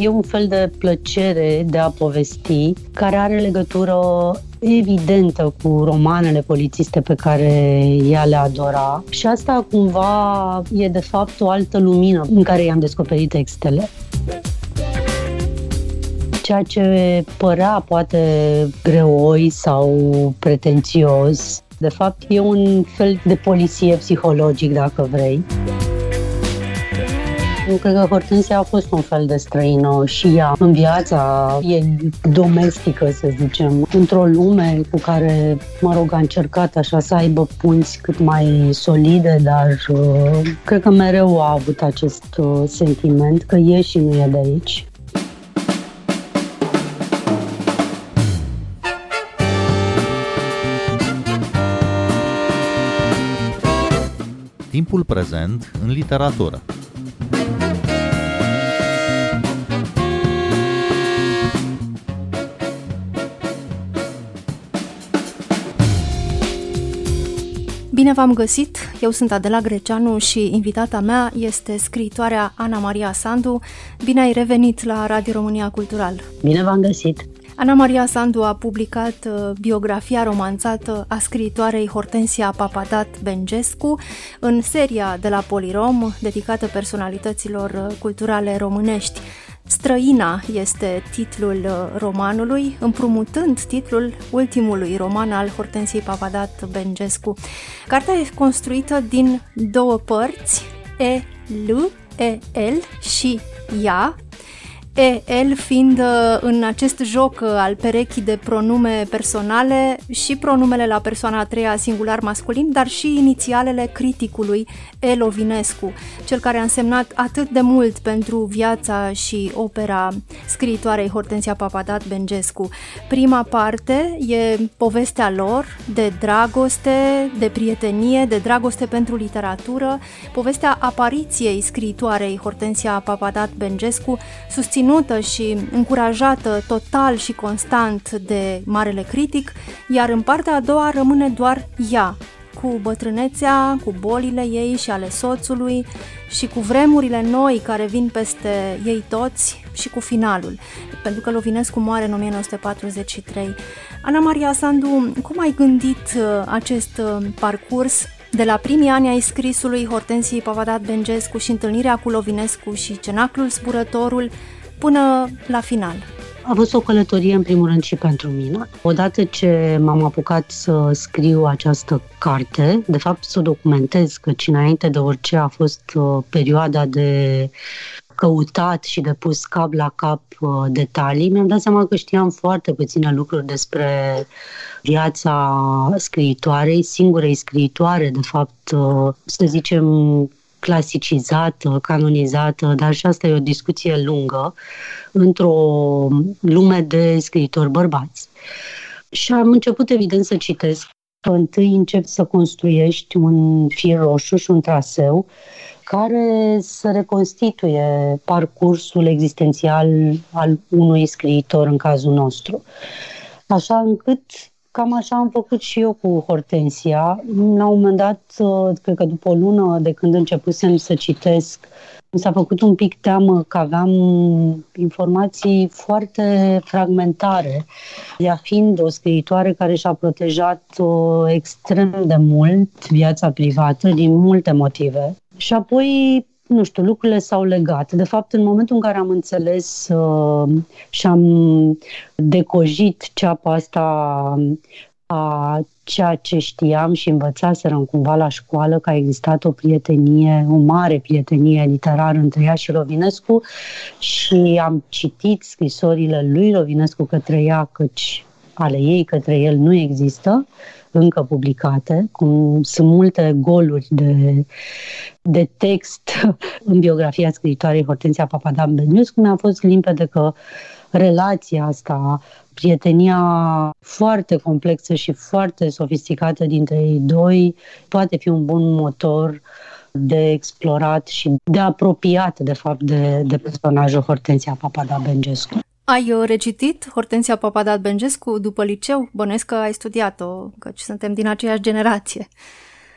E un fel de plăcere de a povesti care are legătură evidentă cu romanele polițiste pe care ea le adora și asta cumva e de fapt o altă lumină în care i-am descoperit textele ceea ce părea poate greoi sau pretențios, de fapt e un fel de poliție psihologic, dacă vrei. Eu cred că Hortensia a fost un fel de străină și ea în viața e domestică, să zicem, într-o lume cu care, mă rog, a încercat așa să aibă punți cât mai solide, dar uh, cred că mereu a avut acest uh, sentiment că e și nu e de aici. Timpul prezent în literatură. Bine v-am găsit! Eu sunt Adela Greceanu și invitata mea este scriitoarea Ana Maria Sandu. Bine ai revenit la Radio România Cultural! Bine v-am găsit! Ana Maria Sandu a publicat uh, biografia romanțată a scriitoarei Hortensia Papadat Bengescu în seria de la Polirom dedicată personalităților uh, culturale românești. Străina este titlul uh, romanului, împrumutâ-nd titlul ultimului roman al Hortensiei Papadat Bengescu. Cartea e construită din două părți, E, L, E, L și Ea, E, el fiind uh, în acest joc uh, al perechii de pronume personale și pronumele la persoana a treia singular masculin, dar și inițialele criticului Elovinescu, cel care a însemnat atât de mult pentru viața și opera scriitoarei Hortensia Papadat Bengescu. Prima parte e povestea lor de dragoste, de prietenie, de dragoste pentru literatură, povestea apariției scriitoarei Hortensia Papadat Bengescu, susținut susținută și încurajată total și constant de marele critic, iar în partea a doua rămâne doar ea, cu bătrânețea, cu bolile ei și ale soțului și cu vremurile noi care vin peste ei toți și cu finalul, pentru că Lovinescu moare în 1943. Ana Maria Sandu, cum ai gândit uh, acest uh, parcurs de la primii ani ai scrisului Hortensiei Pavadat Bengescu și întâlnirea cu Lovinescu și Cenaclul Zburătorul, până la final. A fost o călătorie în primul rând și pentru mine. Odată ce m-am apucat să scriu această carte, de fapt să o documentez, căci înainte de orice a fost uh, perioada de căutat și de pus cap la cap uh, detalii, mi-am dat seama că știam foarte puține lucruri despre viața scriitoarei, singurei scriitoare, de fapt, uh, să zicem, clasicizată, canonizată, dar și asta e o discuție lungă într-o lume de scriitori bărbați. Și am început, evident, să citesc. Întâi încep să construiești un fir roșu și un traseu care să reconstituie parcursul existențial al unui scriitor în cazul nostru. Așa încât Cam așa am făcut și eu cu Hortensia. La un moment dat, uh, cred că după o lună de când începusem să citesc, mi s-a făcut un pic teamă că aveam informații foarte fragmentare. Ea fiind o scriitoare care și-a protejat uh, extrem de mult viața privată din multe motive. Și apoi nu știu, lucrurile s-au legat. De fapt, în momentul în care am înțeles uh, și am decojit ceapa asta a ceea ce știam și învățaserăm cumva la școală, că a existat o prietenie, o mare prietenie literară între ea și Rovinescu și am citit scrisorile lui Rovinescu către ea, căci ale ei către el nu există încă publicate, cum sunt multe goluri de, de text în biografia scriitoarei Hortensia Papadam Beniuscu, mi-a fost limpede că relația asta, prietenia foarte complexă și foarte sofisticată dintre ei doi, poate fi un bun motor de explorat și de apropiat, de fapt, de, de personajul Hortensia Papada Bengescu. Ai uh, recitit Hortensia Papadat Bengescu după liceu? Bănuiesc că ai studiat-o, căci suntem din aceeași generație.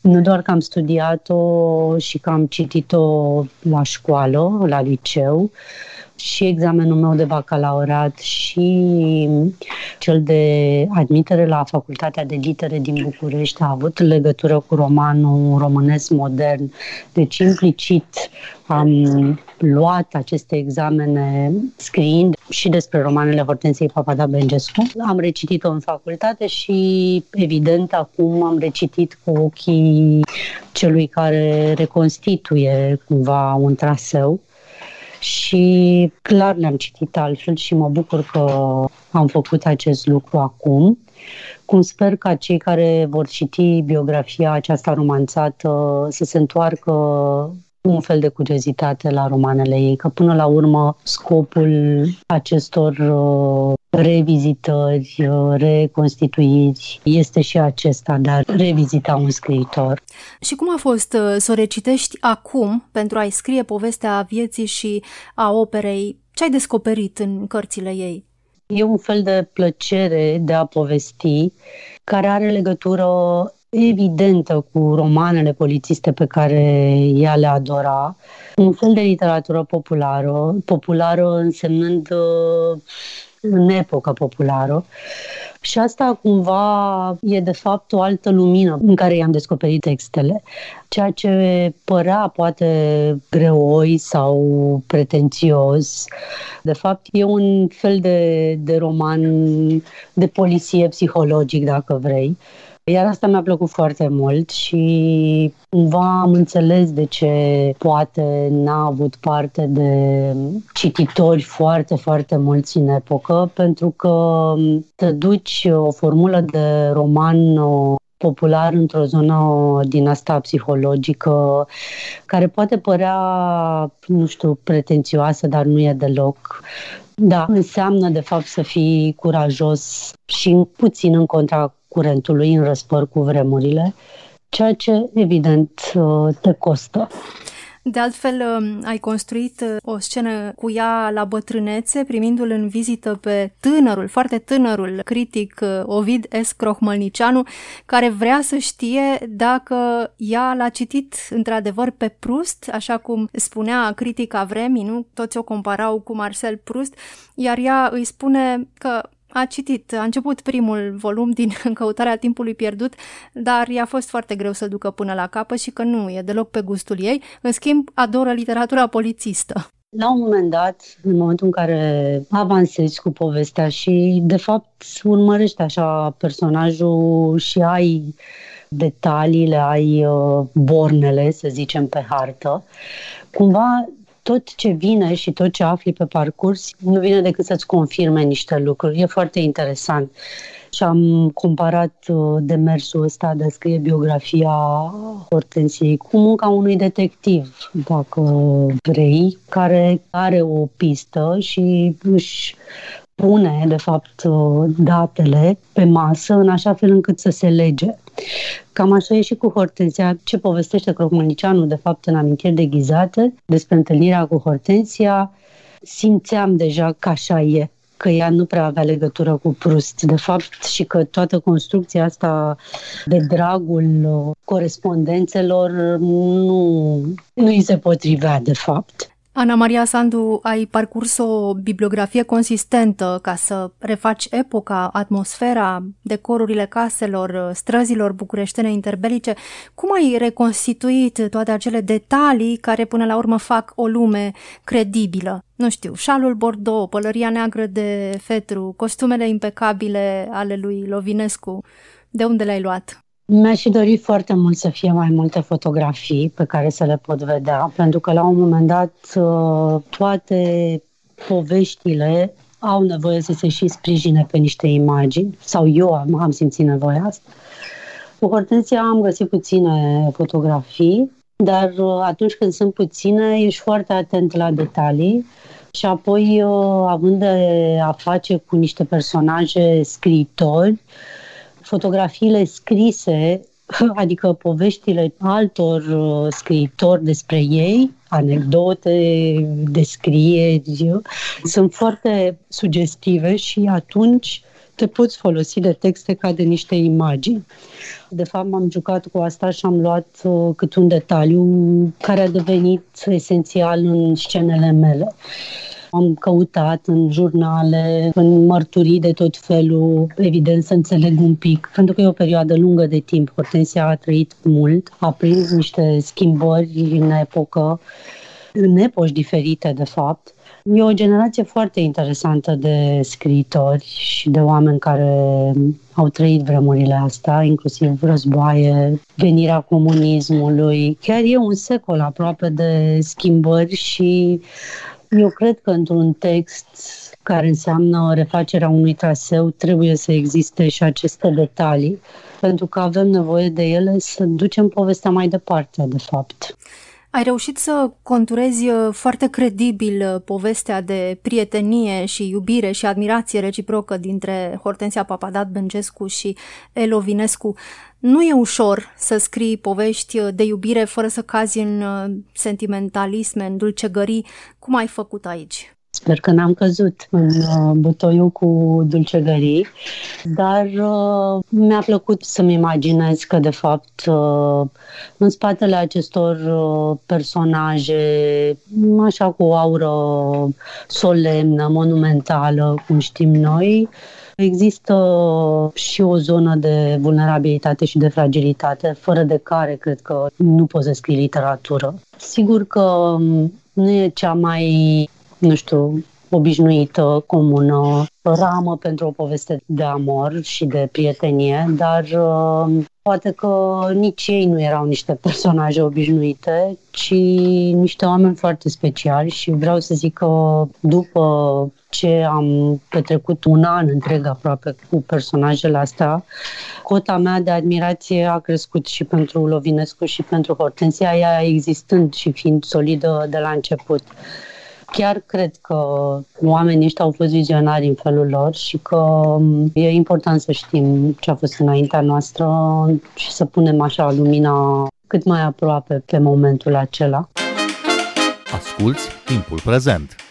Nu doar că am studiat-o și că am citit-o la școală, la liceu, și examenul meu de bacalaureat și cel de admitere la Facultatea de Litere din București a avut legătură cu romanul românesc modern. Deci implicit am luat aceste examene scriind și despre romanele Hortensiei Papada Bengescu. Am recitit-o în facultate și, evident, acum am recitit cu ochii celui care reconstituie cumva un traseu și clar le-am citit altfel și mă bucur că am făcut acest lucru acum. Cum sper ca cei care vor citi biografia aceasta romanțată să se întoarcă un fel de curiozitate la romanele ei, că până la urmă scopul acestor uh, revizitări, uh, reconstituiri este și acesta de a revizita un scriitor. Și cum a fost uh, să o recitești acum pentru a-i scrie povestea vieții și a operei? Ce ai descoperit în cărțile ei? E un fel de plăcere de a povesti care are legătură evidentă cu romanele polițiste pe care ea le adora, un fel de literatură populară, populară însemnând uh, în epoca populară. Și asta cumva e de fapt o altă lumină în care i-am descoperit textele. Ceea ce părea poate greoi sau pretențios, de fapt e un fel de, de roman de poliție psihologic, dacă vrei iar asta mi-a plăcut foarte mult și cumva am înțeles de ce poate n-a avut parte de cititori foarte, foarte mulți în epocă, pentru că te duci o formulă de roman popular într-o zonă din asta psihologică, care poate părea, nu știu, pretențioasă, dar nu e deloc. Da, înseamnă de fapt să fii curajos și puțin în contra curentului în răspăr cu vremurile, ceea ce, evident, uh, te costă. De altfel, um, ai construit uh, o scenă cu ea la bătrânețe, primindu-l în vizită pe tânărul, foarte tânărul critic uh, Ovid S. Crohmălnicianu, care vrea să știe dacă ea l-a citit într-adevăr pe Proust, așa cum spunea critica vremii, nu? Toți o comparau cu Marcel Proust, iar ea îi spune că a citit, a început primul volum din Căutarea timpului pierdut, dar i-a fost foarte greu să ducă până la capăt și că nu e deloc pe gustul ei. În schimb, adoră literatura polițistă. La un moment dat, în momentul în care avansezi cu povestea și, de fapt, urmărești așa personajul și ai detaliile, ai uh, bornele, să zicem, pe hartă, cumva tot ce vine și tot ce afli pe parcurs nu vine decât să-ți confirme niște lucruri. E foarte interesant. Și am comparat uh, demersul ăsta de a scrie biografia Hortensiei cu munca unui detectiv, dacă vrei, care are o pistă și își pune, de fapt, uh, datele pe masă în așa fel încât să se lege. Cam așa e și cu Hortensia. Ce povestește Crocmănicianu, de fapt, în amintiri deghizate despre întâlnirea cu Hortensia, simțeam deja că așa e că ea nu prea avea legătură cu Prust, de fapt, și că toată construcția asta de dragul uh, corespondențelor nu, nu îi se potrivea, de fapt. Ana Maria Sandu, ai parcurs o bibliografie consistentă ca să refaci epoca, atmosfera, decorurile caselor, străzilor bucureștene interbelice. Cum ai reconstituit toate acele detalii care până la urmă fac o lume credibilă? Nu știu, șalul Bordeaux, pălăria neagră de fetru, costumele impecabile ale lui Lovinescu. De unde le-ai luat? Mi-aș dori foarte mult să fie mai multe fotografii pe care să le pot vedea, pentru că la un moment dat uh, toate poveștile au nevoie să se și sprijine pe niște imagini, sau eu am, am simțit nevoia asta. Cu Hortensia am găsit puține fotografii, dar uh, atunci când sunt puține, ești foarte atent la detalii și apoi, uh, având de a face cu niște personaje scriitori, fotografiile scrise, adică poveștile altor uh, scriitori despre ei, anecdote, descrieri, sunt foarte sugestive și atunci te poți folosi de texte ca de niște imagini. De fapt, m-am jucat cu asta și am luat uh, cât un detaliu care a devenit esențial în scenele mele. Am căutat în jurnale, în mărturii de tot felul, evident să înțeleg un pic, pentru că e o perioadă lungă de timp. Hortensia a trăit mult, a prins niște schimbări în epocă, în epoși diferite, de fapt. E o generație foarte interesantă de scriitori și de oameni care au trăit vremurile astea, inclusiv războaie, venirea comunismului. Chiar e un secol aproape de schimbări și eu cred că într-un text care înseamnă refacerea unui traseu trebuie să existe și aceste detalii, pentru că avem nevoie de ele să ducem povestea mai departe, de fapt. Ai reușit să conturezi uh, foarte credibil uh, povestea de prietenie și iubire și admirație reciprocă dintre Hortensia Papadat Bengescu și Elovinescu. Nu e ușor să scrii povești uh, de iubire fără să cazi în sentimentalisme, în dulcegării. Cum ai făcut aici? Sper că n-am căzut în uh, butoiul cu dulcegării, dar uh, mi-a plăcut să-mi imaginez că, de fapt, uh, în spatele acestor uh, personaje, așa cu o aură solemnă, monumentală, cum știm noi, Există și o zonă de vulnerabilitate și de fragilitate, fără de care cred că nu poți să scrii literatură. Sigur că um, nu e cea mai nu știu, obișnuită, comună, ramă pentru o poveste de amor și de prietenie, dar uh, poate că nici ei nu erau niște personaje obișnuite, ci niște oameni foarte speciali și vreau să zic că după ce am petrecut un an întreg aproape cu personajele astea, cota mea de admirație a crescut și pentru Lovinescu și pentru Hortensia, ea existând și fiind solidă de la început chiar cred că oamenii ăștia au fost vizionari în felul lor și că e important să știm ce a fost înaintea noastră și să punem așa lumina cât mai aproape pe momentul acela. Asculți timpul prezent!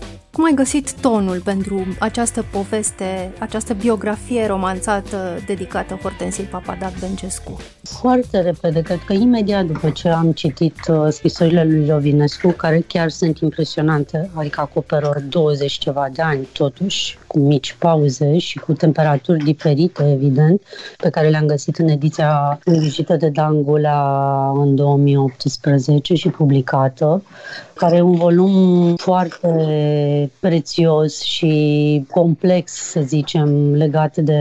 Cum ai găsit tonul pentru această poveste, această biografie romanțată dedicată Hortensiei Papadat Bencescu? Foarte repede, cred că imediat după ce am citit uh, scrisorile lui Lovinescu, care chiar sunt impresionante, adică acoperă 20 ceva de ani totuși, cu mici pauze și cu temperaturi diferite, evident, pe care le-am găsit în ediția îngrijită de Dangula în 2018 și publicată, care e un volum foarte prețios și complex, să zicem, legat de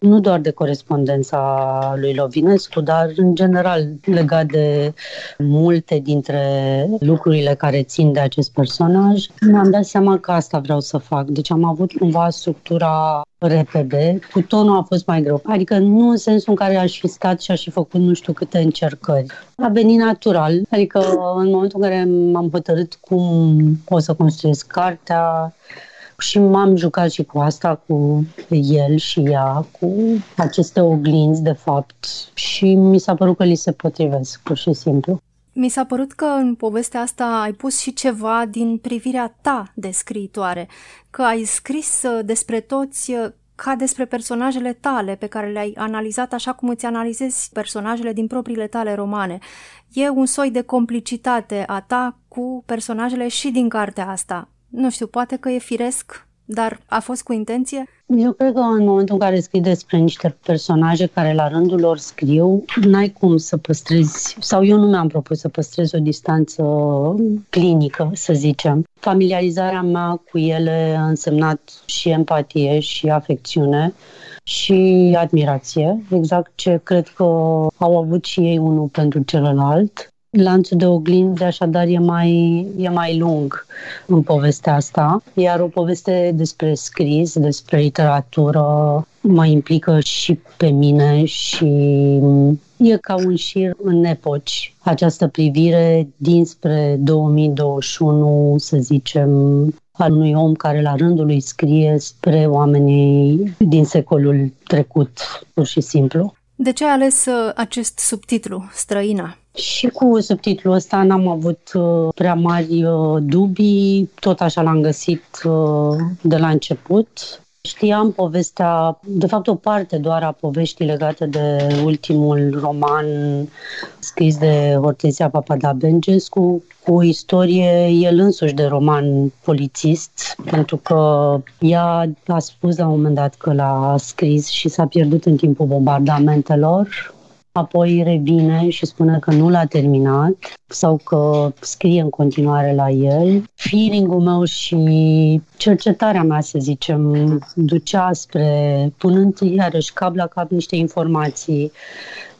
nu doar de corespondența lui Lovinescu, dar în general legat de multe dintre lucrurile care țin de acest personaj. Mi-am dat seama că asta vreau să fac. Deci am avut cumva structura repede, cu tonul a fost mai greu. Adică nu în sensul în care aș fi stat și aș fi făcut nu știu câte încercări. A venit natural, adică în momentul în care m-am hotărât cum o să construiesc cartea, și m-am jucat și cu asta, cu el și ea, cu aceste oglinzi, de fapt, și mi s-a părut că li se potrivesc, pur și simplu. Mi s-a părut că în povestea asta ai pus și ceva din privirea ta de scriitoare, că ai scris uh, despre toți uh, ca despre personajele tale pe care le-ai analizat așa cum îți analizezi personajele din propriile tale romane. E un soi de complicitate a ta cu personajele și din cartea asta. Nu știu, poate că e firesc, dar a fost cu intenție? Eu cred că în momentul în care scrii despre niște personaje care la rândul lor scriu, n-ai cum să păstrezi, sau eu nu mi-am propus să păstrez o distanță clinică, să zicem. Familiarizarea mea cu ele a însemnat și empatie și afecțiune și admirație, exact ce cred că au avut și ei unul pentru celălalt. Lanțul de oglindi așadar e mai, e mai lung în povestea asta, iar o poveste despre scris, despre literatură, mă implică și pe mine și e ca un șir în epoci. Această privire dinspre 2021, să zicem, al unui om care la rândul lui scrie spre oamenii din secolul trecut, pur și simplu. De ce ai ales uh, acest subtitlu, Străina? Și cu subtitlul ăsta n-am avut uh, prea mari uh, dubii, tot așa l-am găsit uh, de la început. Știam povestea, de fapt o parte doar a poveștii legate de ultimul roman scris de Hortensia Papadabengescu, cu o istorie el însuși de roman polițist, pentru că ea a spus la un moment dat că l-a scris și s-a pierdut în timpul bombardamentelor apoi revine și spune că nu l-a terminat sau că scrie în continuare la el. Feeling-ul meu și cercetarea mea, să zicem, ducea spre, punând iarăși cap la cap niște informații,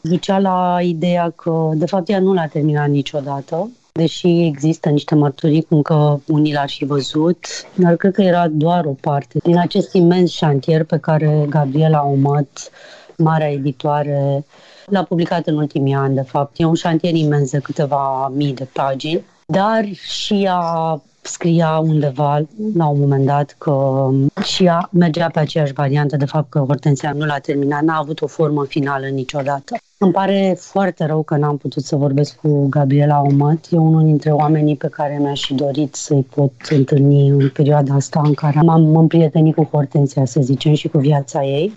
ducea la ideea că, de fapt, ea nu l-a terminat niciodată, deși există niște mărturii cum că unii l-ar fi văzut, dar cred că era doar o parte din acest imens șantier pe care Gabriela Omat, marea editoare, L-a publicat în ultimii ani, de fapt. E un șantier imens de câteva mii de pagini, dar și ea scria undeva la un moment dat că și ea mergea pe aceeași variantă, de fapt că Hortensia nu l-a terminat, n-a avut o formă finală niciodată. Îmi pare foarte rău că n-am putut să vorbesc cu Gabriela Omat. E unul dintre oamenii pe care mi-aș fi dorit să-i pot întâlni în perioada asta în care m-am împrietenit cu Hortensia, să zicem, și cu viața ei.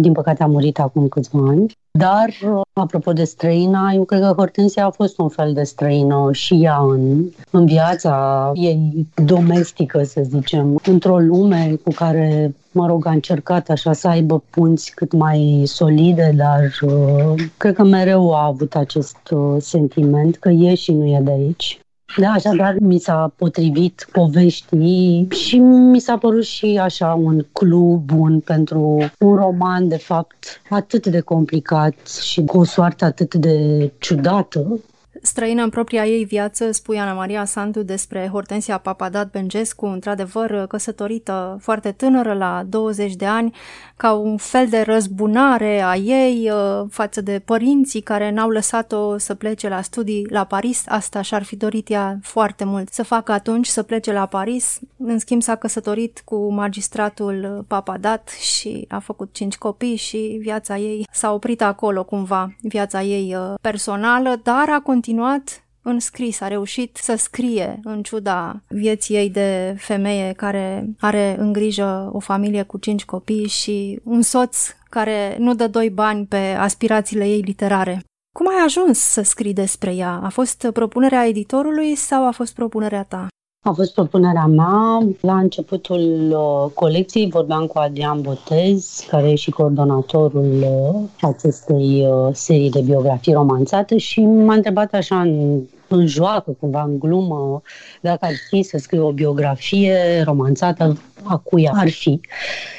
Din păcate a murit acum câțiva ani. Dar, apropo de străina, eu cred că Hortensia a fost un fel de străină și ea în, în viața ei domestică, să zicem, într-o lume cu care, mă rog, a încercat așa să aibă punți cât mai solide, dar uh, cred că mereu a avut acest uh, sentiment că e și nu e de aici. Da, așadar mi s-a potrivit poveștii și mi s-a părut și așa un club bun pentru un roman, de fapt, atât de complicat și cu o soartă atât de ciudată, Străină în propria ei viață, spui Ana Maria Sandu despre Hortensia Papadat Bengescu, într-adevăr căsătorită foarte tânără, la 20 de ani, ca un fel de răzbunare a ei uh, față de părinții care n-au lăsat-o să plece la studii la Paris. Asta și-ar fi dorit ea foarte mult să facă atunci, să plece la Paris. În schimb s-a căsătorit cu magistratul Papadat și a făcut cinci copii și viața ei s-a oprit acolo cumva, viața ei uh, personală, dar a continuat continuat în scris, a reușit să scrie în ciuda vieții ei de femeie care are în grijă o familie cu cinci copii și un soț care nu dă doi bani pe aspirațiile ei literare. Cum ai ajuns să scrii despre ea? A fost propunerea editorului sau a fost propunerea ta? A fost propunerea mea. La începutul uh, colecției vorbeam cu Adrian Botez, care e și coordonatorul uh, acestei uh, serii de biografii romanțate și m-a întrebat așa în, în joacă, cumva în glumă, dacă ar fi să scriu o biografie romanțată, a cui ar fi.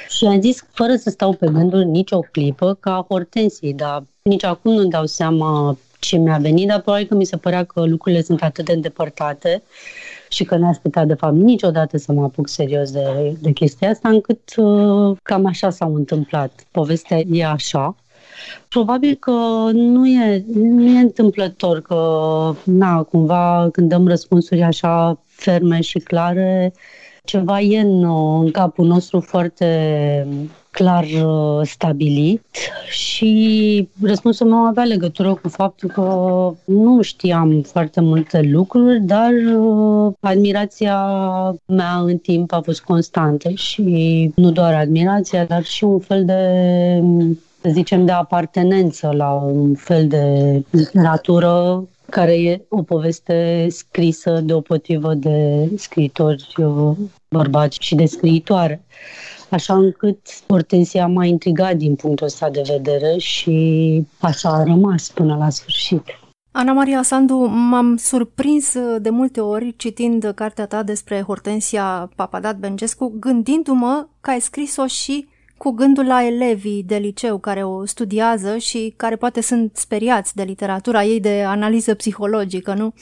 Și am zis, fără să stau pe gânduri nicio clipă, ca Hortensiei, dar nici acum nu dau seama ce mi-a venit, dar probabil că mi se părea că lucrurile sunt atât de îndepărtate și că n-aș putea, de fapt, niciodată să mă apuc serios de, de chestia asta, încât uh, cam așa s-au întâmplat. Povestea e așa. Probabil că nu e, nu e întâmplător că, na, cumva, când dăm răspunsuri așa ferme și clare, ceva e în, în capul nostru foarte clar uh, stabilit și răspunsul meu avea legătură cu faptul că nu știam foarte multe lucruri, dar uh, admirația mea în timp a fost constantă și nu doar admirația, dar și un fel de să zicem, de apartenență la un fel de literatură care e o poveste scrisă deopotrivă de scriitori uh, bărbați și de scriitoare așa încât Hortensia m-a intrigat din punctul ăsta de vedere și așa a rămas până la sfârșit. Ana Maria Sandu, m-am surprins de multe ori citind cartea ta despre Hortensia Papadat Bengescu, gândindu-mă că ai scris-o și cu gândul la elevii de liceu care o studiază și care poate sunt speriați de literatura ei de analiză psihologică, nu?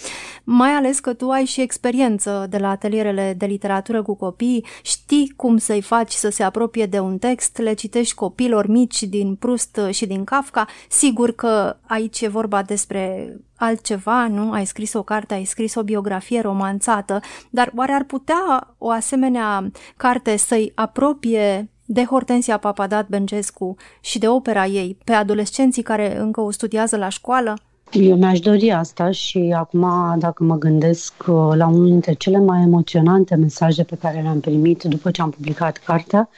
Mai ales că tu ai și experiență de la atelierele de literatură cu copii, știi cum să-i faci să se apropie de un text, le citești copilor mici din Prust și din Kafka, sigur că aici e vorba despre altceva, nu? Ai scris o carte, ai scris o biografie romanțată, dar oare ar putea o asemenea carte să-i apropie de Hortensia Papadat Bengescu și de opera ei pe adolescenții care încă o studiază la școală? Eu mi-aș dori asta și acum, dacă mă gândesc uh, la unul dintre cele mai emoționante mesaje pe care le-am primit după ce am publicat cartea,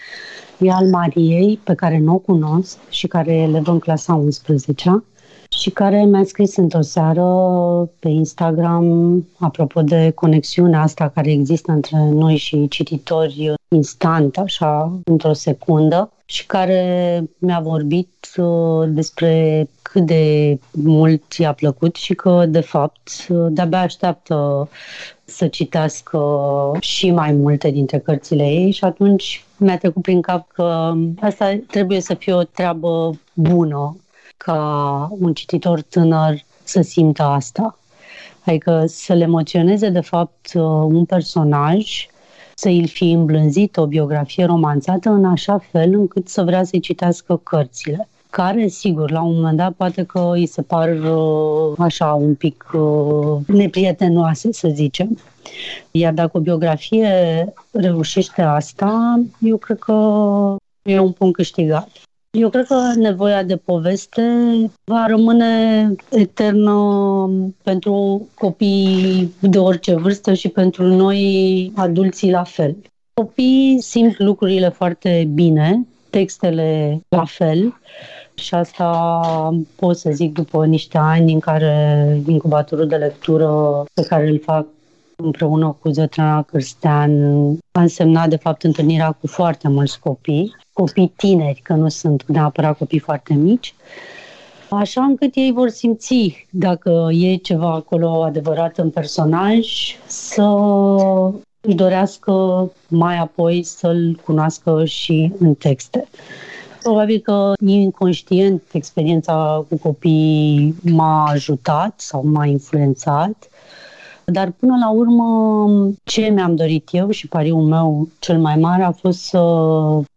e al Mariei, pe care nu o cunosc și care e elev în clasa 11 și care mi-a scris într-o seară pe Instagram apropo de conexiunea asta care există între noi și cititori instant, așa, într-o secundă și care mi-a vorbit uh, despre cât de mult i-a plăcut și că, de fapt, uh, de-abia așteaptă să citească și mai multe dintre cărțile ei și atunci mi-a trecut prin cap că asta trebuie să fie o treabă bună ca un cititor tânăr să simtă asta. Adică să-l emoționeze, de fapt, uh, un personaj, să îl fi îmblânzit o biografie romanțată în așa fel încât să vrea să-i citească cărțile care, sigur, la un moment dat poate că îi se par uh, așa un pic uh, neprietenoase, să zicem. Iar dacă o biografie reușește asta, eu cred că e un punct câștigat. Eu cred că nevoia de poveste va rămâne eternă pentru copii de orice vârstă și pentru noi adulții la fel. Copiii simt lucrurile foarte bine, textele la fel și asta pot să zic după niște ani în care incubatorul de lectură pe care îl fac împreună cu Zătrana Cârstean a însemnat de fapt întâlnirea cu foarte mulți copii, copii tineri, că nu sunt neapărat copii foarte mici, așa încât ei vor simți dacă e ceva acolo adevărat în personaj, să își dorească mai apoi să-l cunoască și în texte. Probabil că inconștient experiența cu copii m-a ajutat sau m-a influențat dar până la urmă, ce mi-am dorit eu și pariul meu cel mai mare a fost să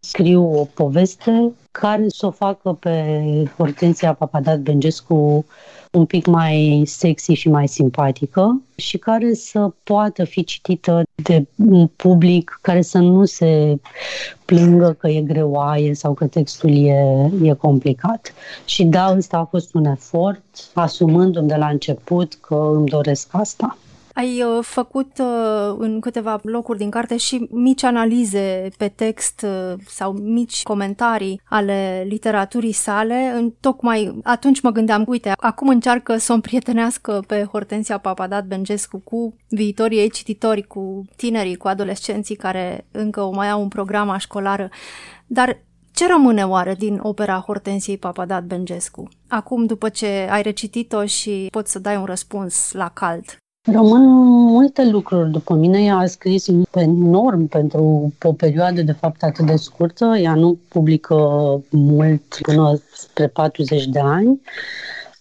scriu o poveste care să o facă pe Hortensia Papadat Bengescu un pic mai sexy și mai simpatică și care să poată fi citită de un public care să nu se plângă că e greoaie sau că textul e, e complicat. Și da, ăsta a fost un efort, asumându-mi de la început că îmi doresc asta. Ai uh, făcut uh, în câteva locuri din carte și mici analize pe text uh, sau mici comentarii ale literaturii sale. Tocmai atunci mă gândeam, uite, acum încearcă să o împrietenească pe Hortensia Papadat Bengescu cu viitorii ei cititori, cu tinerii, cu adolescenții care încă o mai au un program școlară. Dar ce rămâne oare din opera Hortensiei Papadat Bengescu? Acum, după ce ai recitit-o și poți să dai un răspuns la cald. Rămân multe lucruri după mine. Ea a scris enorm pentru o perioadă de fapt atât de scurtă. Ea nu publică mult până spre 40 de ani.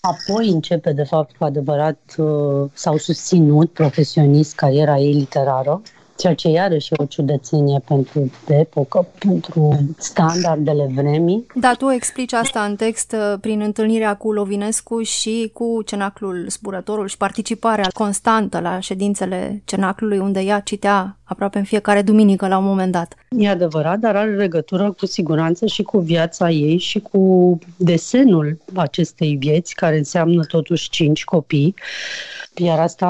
Apoi începe, de fapt, cu adevărat, uh, s-au susținut profesionist cariera ei literară ceea ce iarăși e o ciudățenie pentru epocă, pentru standardele vremii. Da, tu explici asta în text uh, prin întâlnirea cu Lovinescu și cu Cenaclul Zburătorul și participarea constantă la ședințele Cenaclului, unde ea citea aproape în fiecare duminică la un moment dat. E adevărat, dar are legătură cu siguranță și cu viața ei și cu desenul acestei vieți, care înseamnă totuși cinci copii iar asta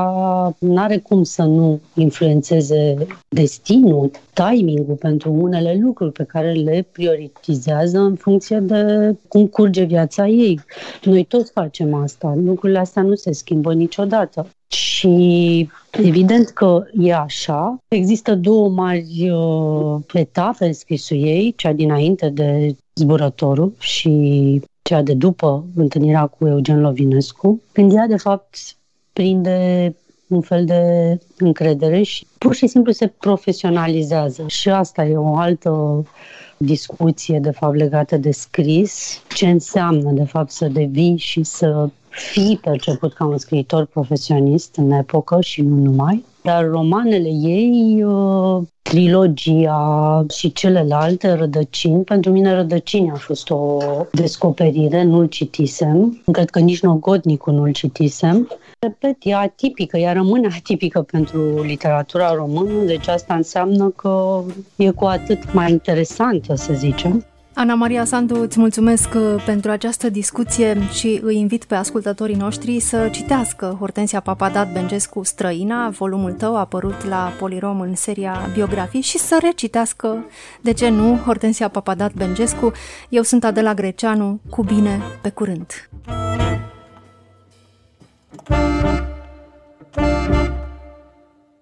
nu are cum să nu influențeze destinul, timingul pentru unele lucruri pe care le prioritizează în funcție de cum curge viața ei. Noi toți facem asta, lucrurile astea nu se schimbă niciodată. Și evident că e așa. Există două mari uh, etape în scrisul ei, cea dinainte de zburătorul și cea de după întâlnirea cu Eugen Lovinescu, când ea, de fapt, prinde un fel de încredere și pur și simplu se profesionalizează. Și asta e o altă discuție, de fapt, legată de scris. Ce înseamnă, de fapt, să devii și să fii perceput ca un scriitor profesionist în epocă și nu numai. Dar romanele ei, uh, trilogia și celelalte, Rădăcini, pentru mine Rădăcini a fost o descoperire, nu-l citisem. Cred că nici Nogodnicul nu-l citisem. Repet, e atipică, ea rămâne atipică pentru literatura română, deci asta înseamnă că e cu atât mai interesantă, să zicem. Ana Maria Sandu, îți mulțumesc uh, pentru această discuție și îi invit pe ascultătorii noștri să citească Hortensia Papadat Bengescu Străina, volumul tău apărut la Polirom în seria Biografii și să recitească, de ce nu, Hortensia Papadat Bengescu. Eu sunt Adela Greceanu, cu bine, pe curând! Thank you.